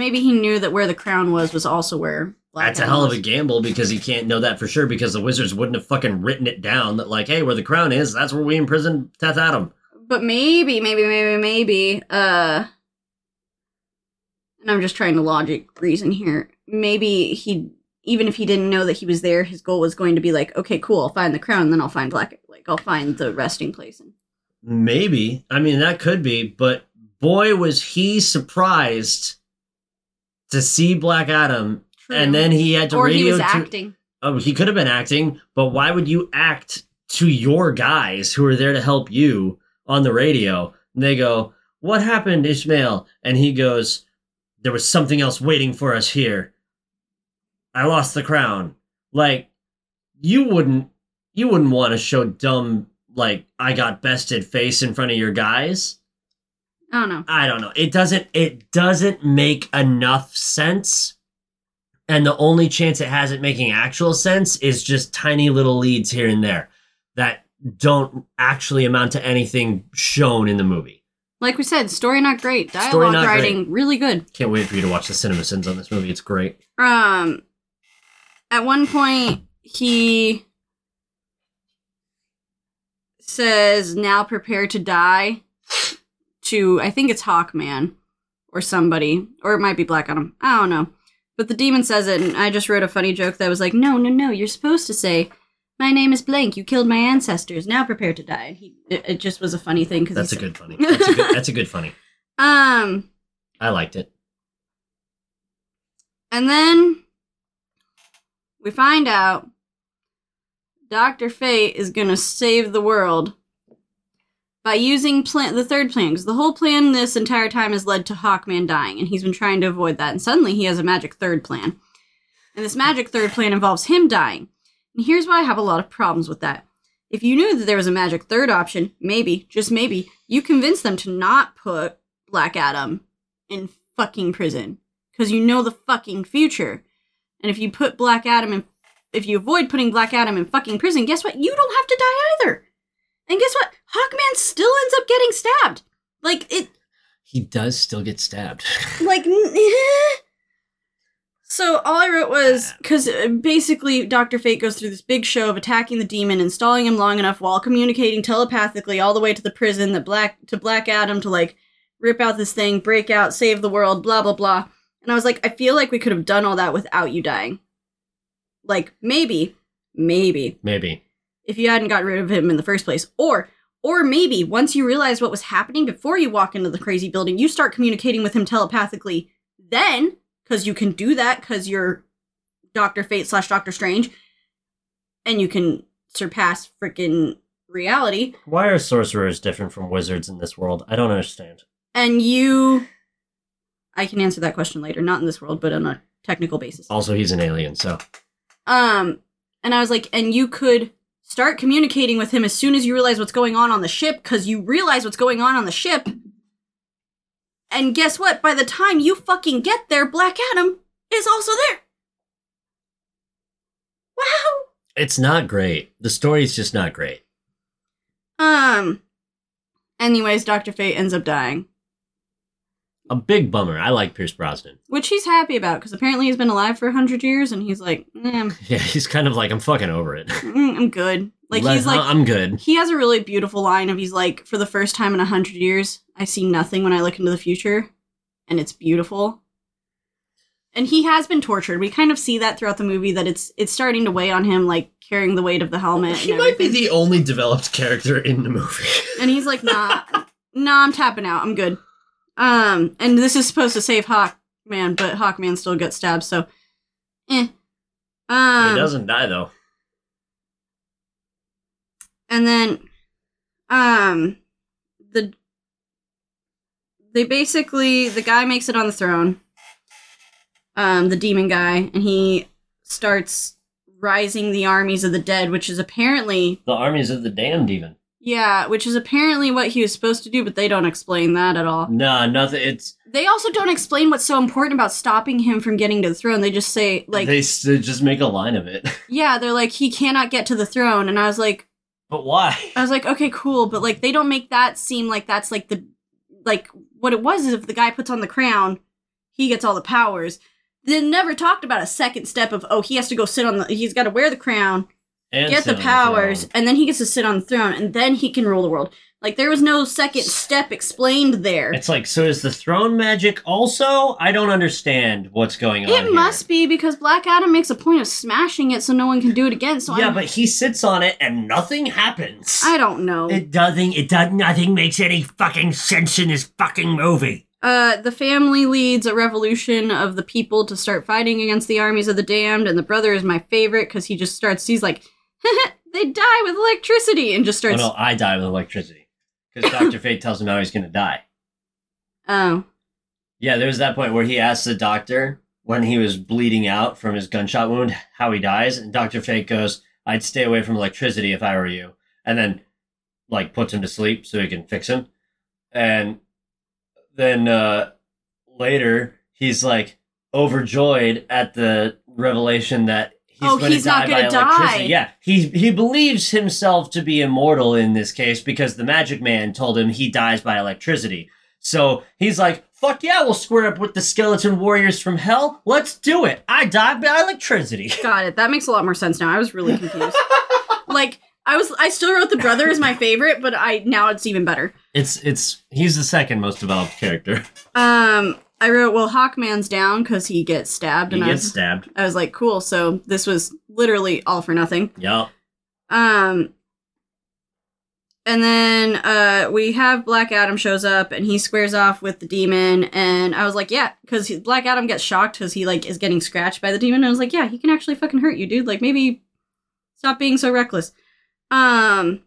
Maybe he knew that where the crown was was also where Black That's a hell of a gamble because he can't know that for sure because the wizards wouldn't have fucking written it down that, like, hey, where the crown is, that's where we imprisoned Teth Adam. But maybe, maybe, maybe, maybe, uh and I'm just trying to logic reason here. Maybe he even if he didn't know that he was there, his goal was going to be like, okay, cool, I'll find the crown, then I'll find Black like I'll find the resting place. And Maybe. I mean, that could be, but boy, was he surprised to see Black Adam. And then he had to or radio he was to. acting. Oh, he could have been acting, but why would you act to your guys who are there to help you on the radio? And they go, What happened, Ishmael? And he goes, There was something else waiting for us here. I lost the crown. Like, you wouldn't you wouldn't want to show dumb like I got bested face in front of your guys. I don't know. I don't know. It doesn't it doesn't make enough sense. And the only chance it has at making actual sense is just tiny little leads here and there that don't actually amount to anything shown in the movie. Like we said, story not great. Story Dialogue not writing really good. Can't wait for you to watch the cinema sins on this movie. It's great. Um, at one point, he says, "Now prepare to die." To I think it's Hawkman or somebody, or it might be Black Adam. I don't know. But the demon says it, and I just wrote a funny joke that was like, "No, no, no! You're supposed to say, my name is blank. You killed my ancestors. Now prepare to die." He, it, it just was a funny thing because That's a good funny. That's a good, that's a good funny. Um, I liked it. and then we find out Doctor Fate is gonna save the world by using plan the third plan because the whole plan this entire time has led to Hawkman dying, and he's been trying to avoid that. And suddenly he has a magic third plan, and this magic third plan involves him dying. And here's why I have a lot of problems with that. If you knew that there was a magic third option, maybe, just maybe, you convince them to not put Black Adam in fucking prison because you know the fucking future. And if you put Black Adam in, if you avoid putting Black Adam in fucking prison, guess what? You don't have to die either. And guess what? Hawkman still ends up getting stabbed. Like it, He does still get stabbed. like. so all I wrote was because uh, basically Doctor Fate goes through this big show of attacking the demon, installing him long enough while communicating telepathically all the way to the prison that Black to Black Adam to like rip out this thing, break out, save the world, blah blah blah. And I was like, I feel like we could have done all that without you dying. Like maybe, maybe Maybe. If you hadn't got rid of him in the first place. Or or maybe once you realize what was happening before you walk into the crazy building, you start communicating with him telepathically then, because you can do that because you're Doctor Fate slash Doctor Strange, and you can surpass freaking reality. Why are sorcerers different from wizards in this world? I don't understand. And you I can answer that question later, not in this world, but on a technical basis. Also, he's an alien, so Um, and I was like, and you could start communicating with him as soon as you realize what's going on on the ship, because you realize what's going on on the ship. And guess what? By the time you fucking get there, Black Adam is also there. Wow. it's not great. The story's just not great. Um. Anyways, Doctor Fate ends up dying, A big bummer. I like Pierce Brosnan. which he's happy about because apparently he's been alive for a hundred years, and he's like, mm, Yeah, he's kind of like I'm fucking over it. mm, I'm good. Like Let- he's like, I'm good. He has a really beautiful line of he's like, for the first time in a hundred years, I see nothing when I look into the future, and it's beautiful. And he has been tortured. We kind of see that throughout the movie that it's it's starting to weigh on him, like carrying the weight of the helmet. He might be the only developed character in the movie. And he's like, nah, nah, I'm tapping out. I'm good. Um, and this is supposed to save Hawkman, but Hawkman still gets stabbed. So, eh. Um, he doesn't die though. and then um the they basically the guy makes it on the throne um the demon guy and he starts rising the armies of the dead which is apparently The armies of the damned, even. Yeah which is apparently what he was supposed to do but they don't explain that at all Nah, nothing. It's they also don't explain what's so important about stopping him from getting to the throne they just say like they, they just make a line of it. yeah they're like he cannot get to the throne and i was like But why? I was like, okay, cool, but like they don't make that seem like that's like the like what it was is if the guy puts on the crown, he gets all the powers. They never talked about a second step of oh he has to go sit on the he's got to wear the crown, And get the powers, throne. and then he gets to sit on the throne, and then he can rule the world. Like there was no second step explained there. It's like, so is the throne magic also? I don't understand what's going on. It here. must be because Black Adam makes a point of smashing it so no one can do it again. So yeah, I'm, but he sits on it and nothing happens. I don't know. It doesn't. It does. Nothing makes any fucking sense in this fucking movie. Uh, the family leads a revolution of the people to start fighting against the armies of the damned, and the brother is my favorite because he just starts. He's like, they die with electricity, and just Oh no, I die with electricity. Because Doctor Fate tells him how he's gonna die. Oh, Yeah, there was that point where he asked the doctor when he was bleeding out from his gunshot wound how he dies, and Doctor Fate goes, "I'd stay away from electricity if I were you," and then like puts him to sleep so he can fix him, and then uh, later he's like overjoyed at the revelation that he's Oh, going he's to not die by gonna electricity. die. Yeah, he he believes himself to be immortal in this case because the Magic Man told him he dies by electricity. So he's like, "Fuck yeah, we'll square up with the skeleton warriors from hell. Let's do it. I die by electricity." got it. That makes a lot more sense now. I was really confused. like, I was. I still wrote the brother as my favorite, but I now it's even better. It's it's he's the second most developed character. Um, I wrote, well, Hawkman's down because he gets stabbed, He and I gets was, stabbed. I was like, cool. So this was literally all for nothing. Yup. Um, and then uh, we have Black Adam shows up, and he squares off with the demon. And I was like, yeah, because Black Adam gets shocked because he like is getting scratched by the demon. And I was like, yeah, he can actually fucking hurt you, dude. Like maybe stop being so reckless. Um.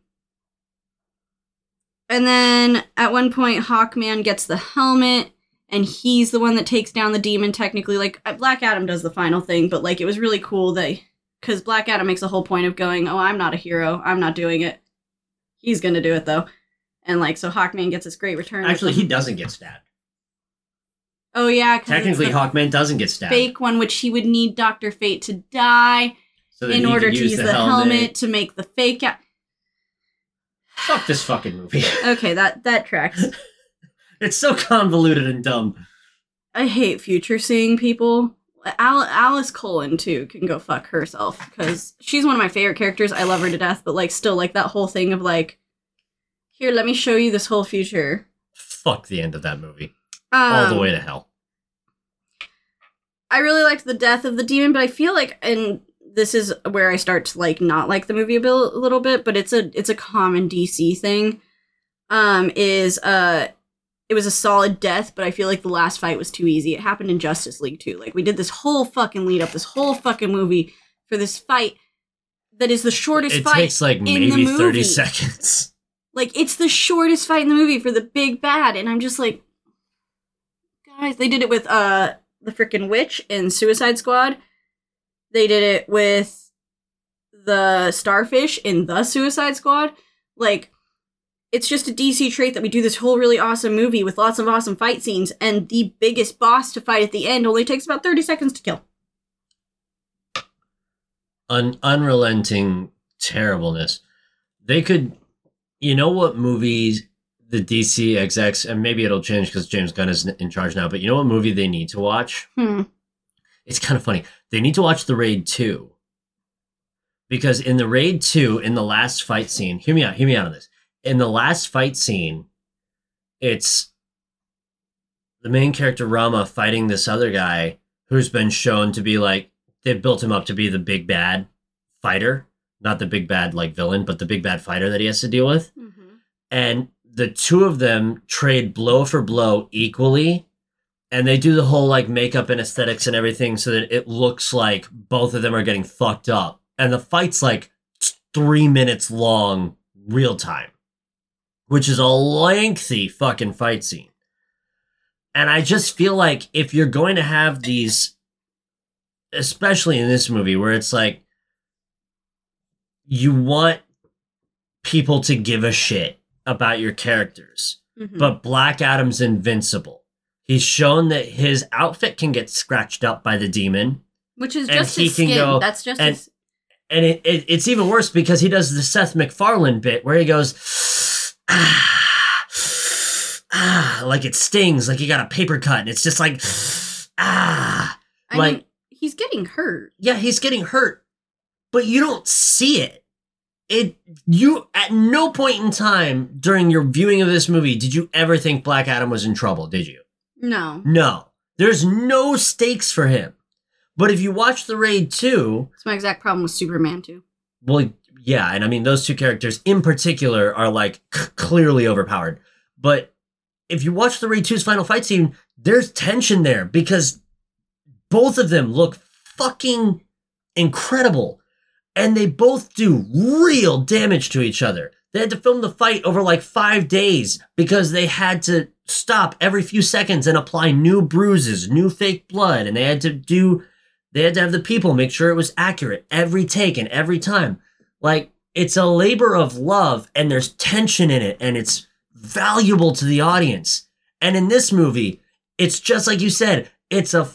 And then at one point, Hawkman gets the helmet, and he's the one that takes down the demon. Technically, like uh, Black Adam does the final thing, but like it was really cool that because Black Adam makes a whole point of going, "Oh, I'm not a hero. I'm not doing it. He's gonna do it though." And like, so Hawkman gets this great return. Actually, he doesn't get stabbed. Oh yeah Technically, Hawkman doesn't get stabbed. fake one, which he would need Doctor Fate to die so in order to use the, helmet. to make the fake out. Fuck this fucking movie. Okay, that that tracks. it's so convoluted and dumb. I hate future seeing people. Al- Alice Cullen too can go fuck herself because she's one of my favorite characters. I love her to death, but like still like that whole thing of like, here, let me show you this whole future. Fuck the end of that movie. Um, All the way to hell. I really liked the death of the demon, but I feel like, and this is where I start to like not like the movie a, bil- a little bit, but it's a it's a common DC thing. Um, is uh, it was a solid death, but I feel like the last fight was too easy. It happened in Justice League too. Like we did this whole fucking lead up, this whole fucking movie for this fight that is the shortest It fight. It takes like maybe 30 seconds. Like it's the shortest fight in the movie for the big bad, and I'm just like, guys, they did it with uh the freaking witch in Suicide Squad. They did it with the starfish in the Suicide Squad. Like, it's just a DC trait that we do this whole really awesome movie with lots of awesome fight scenes, and the biggest boss to fight at the end only takes about 30 seconds to kill. Un- unrelenting terribleness. They could, you know what movies the DC execs, and maybe it'll change because James Gunn is in charge now, but you know what movie they need to watch? Hmm. It's kind of funny. They need to watch The Raid 2. Because in The Raid 2, in the last fight scene, hear me out, hear me out on this. In the last fight scene, it's the main character Rama fighting this other guy who's been shown to be like they've built him up to be the big bad fighter, not the big bad like villain, but the big bad fighter that he has to deal with. Mm-hmm. And the two of them trade blow for blow equally. And they do the whole like makeup and aesthetics and everything so that it looks like both of them are getting fucked up. And the fight's like three minutes long, real time, which is a lengthy fucking fight scene. And I just feel like if you're going to have these, especially in this movie, where it's like you want people to give a shit about your characters, Mhm. but Black Adam's invincible. He's shown that his outfit can get scratched up by the demon. Which is just his skin. go- That's just and- his. And it, it, it's even worse because he does the Seth MacFarlane bit where he goes, ah, ah, like it stings, like you got a paper cut. And it's just like, ah. I like- mean, he's getting hurt. yeah, he's getting hurt, but you don't see it. It you at no point in time during your viewing of this movie did you ever think Black Adam was in trouble, did you? No. No. There's no stakes for him. But if you watch The Raid 2, It's my exact problem with Superman too. well, yeah, and I mean those two characters in particular are like c- clearly overpowered. But if you watch The Raid 2's final fight scene, there's tension there because both of them look fucking incredible. And they both do real damage to each other. They had to film the fight over like five days because they had to stop every few seconds and apply new bruises, new fake blood, and they had to do they had to have the people make sure it was accurate every take and every time. Like it's a labor of love and there's tension in it and it's valuable to the audience. And in this movie, it's just like you said, it's a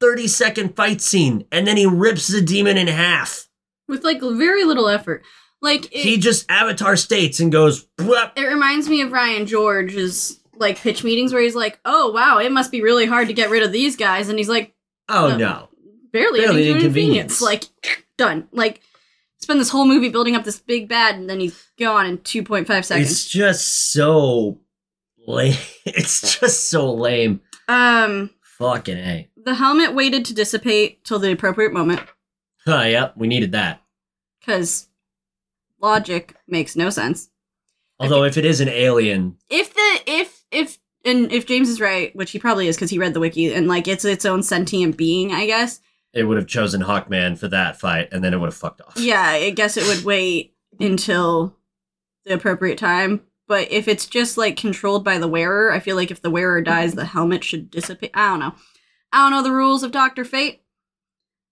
30 second fight scene and then he rips the demon in half. With like very little effort. Like it, He just avatar states and goes, "Bwap." it reminds me of Ryan George's like pitch meetings where he's like, "Oh wow, it must be really hard to get rid of these guys," and he's like, oh No. no. "Barely, Barely an inconvenience." inconvenience. Like done. Like spend this whole movie building up this big bad, and then he's gone in two point five seconds. It's just so lame. It's just so lame. Um, Fucking A. The helmet waited to dissipate till the appropriate moment Huh, yep, we needed that. because logic makes no sense. Although if it is an alien, If the if if and if James is right, which he probably is because he read the wiki and like it's its own sentient being, I guess. It would have chosen Hawkman for that fight, and then it would have fucked off. Yeah, I guess it would wait until the appropriate time. But if it's just like controlled by the wearer, I feel like if the wearer dies, the helmet should dissipate. I don't know. I don't know the rules of Doctor Fate.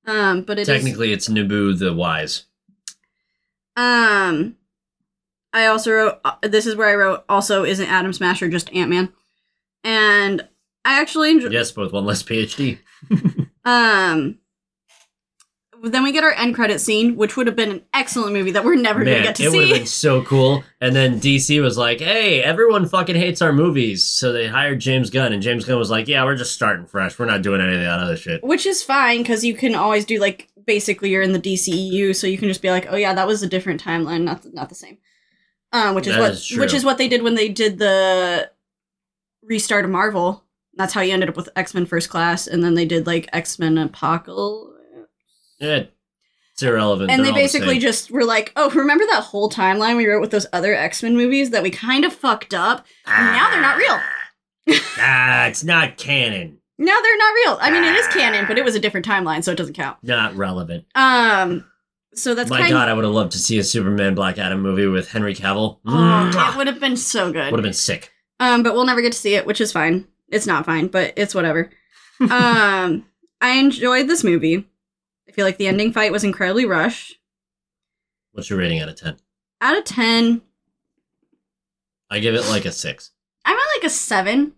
Um, but it is. Technically, it's Nabu the Wise. Um, I also wrote. uh, This is where I wrote. Also, isn't Atom Smasher just Ant Man? And I actually enjoy. Yes, both one less PhD. Um. But then we get our end credit scene, which would have been an excellent movie that we're never gonna get to it would have see. been so cool. And then DC was like, "Hey, everyone fucking hates our movies," so they hired James Gunn, and James Gunn was like, "Yeah, we're just starting fresh. We're not doing any of that other shit." Which is fine because you can always do like basically you're in the DCEU, so you can just be like, oh yeah, that was a different timeline, not the, not the same. Um, which is That what is which is what they did when they did the restart of Marvel. That's how you ended up with X Men First Class, and then they did like X Men Apocalypse. Eh, it's irrelevant. and They're they all the basically just were like, "Oh, remember that whole timeline we wrote with those other X Men movies that we kind of fucked up? And now they're not real. ah, it's not canon. Now they're not real. I mean, it is canon, but it was a different timeline, so it doesn't count. Not relevant. Um, so that's My God, I would have loved to see a Superman Black Adam movie with Henry Cavill. Oh, it would have been so good. would have been sick. Um, but we'll never get to see it, which is fine. It's not fine, but it's whatever. um, I enjoyed this movie. Feel like the ending fight was incredibly rushed. What's your rating out of ten? Out of ten, I give it like a six. I'm at like a seven.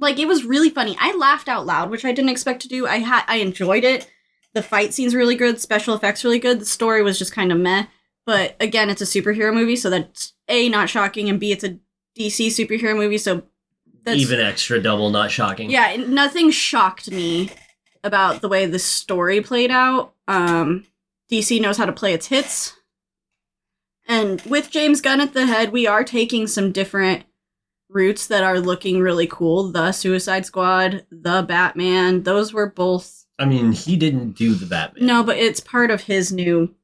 Like it was really funny. I laughed out loud, which I didn't expect to do. I had I enjoyed it. The fight scenes really good, special effects really good. The story was just kind of meh. But again, it's a superhero movie, so that's a not shocking, and b it's a DC superhero movie, so that's Even extra double, not shocking. yeah. Nothing shocked me about the way the story played out. Um, DC knows how to play its hits, and with James Gunn at the head, we are taking some different routes that are looking really cool. The Suicide Squad, the Batman, those were both I mean, he didn't do the Batman. no, but it's part of his new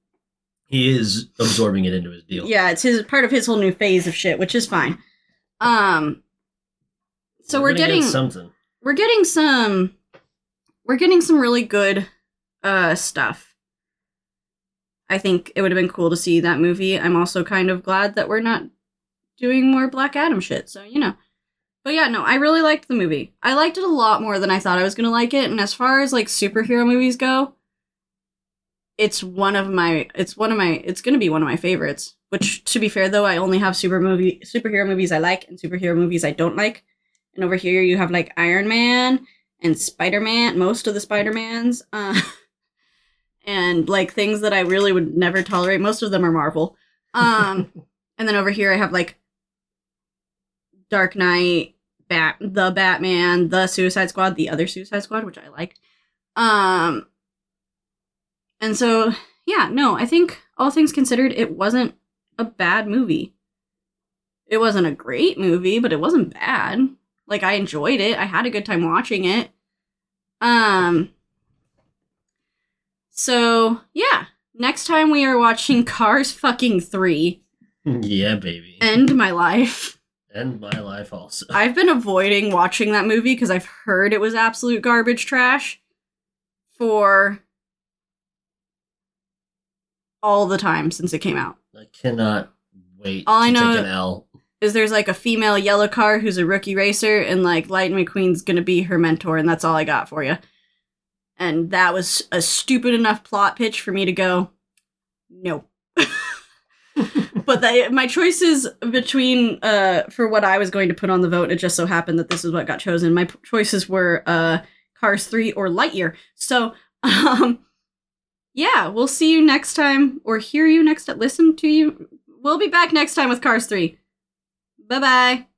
he is absorbing it into his deal. yeah, it's his part of his whole new phase of shit, which is fine. Um, so we're, get getting something. we're getting some we're getting some really good uh stuff. I think it would have been cool to see that movie. I'm also kind of glad that we're not doing more Black Adam shit. So, you know. But yeah, no, I really liked the movie. I liked it a lot more than I thought I was going to like it. And as far as like superhero movies go, it's one of my it's one of my it's going to be one of my favorites. Which to be fair though, I only have super movie superhero movies I like and superhero movies I don't like. And over here you have like Iron Man and Spider Man, most of the Spider Mans, uh, and like things that I really would never tolerate. Most of them are Marvel. Um, and then over here I have like Dark Knight, Bat, the Batman, the Suicide Squad, the other Suicide Squad, which I liked. Um, and so yeah, no, I think all things considered, it wasn't a bad movie. It wasn't a great movie, but it wasn't bad. Like I enjoyed it. I had a good time watching it. Um So, yeah. Next time we are watching Cars fucking 3 yeah, baby. End My Life. End my life also. I've been avoiding watching that movie because I've heard it was absolute garbage trash for all the time since it came out. I cannot wait All I know- take an L. Is there's like a female yellow car who's a rookie racer, and like Lightning McQueen's gonna be her mentor, and that's all I got for you. And that was a stupid enough plot pitch for me to go, no. but the, my choices between uh for what I was going to put on the vote, it just so happened that this is what got chosen. My p- choices were uh Cars 3 or Lightyear. So um yeah, we'll see you next time or hear you next listen to you. We'll be back next time with Cars 3. Bye bye.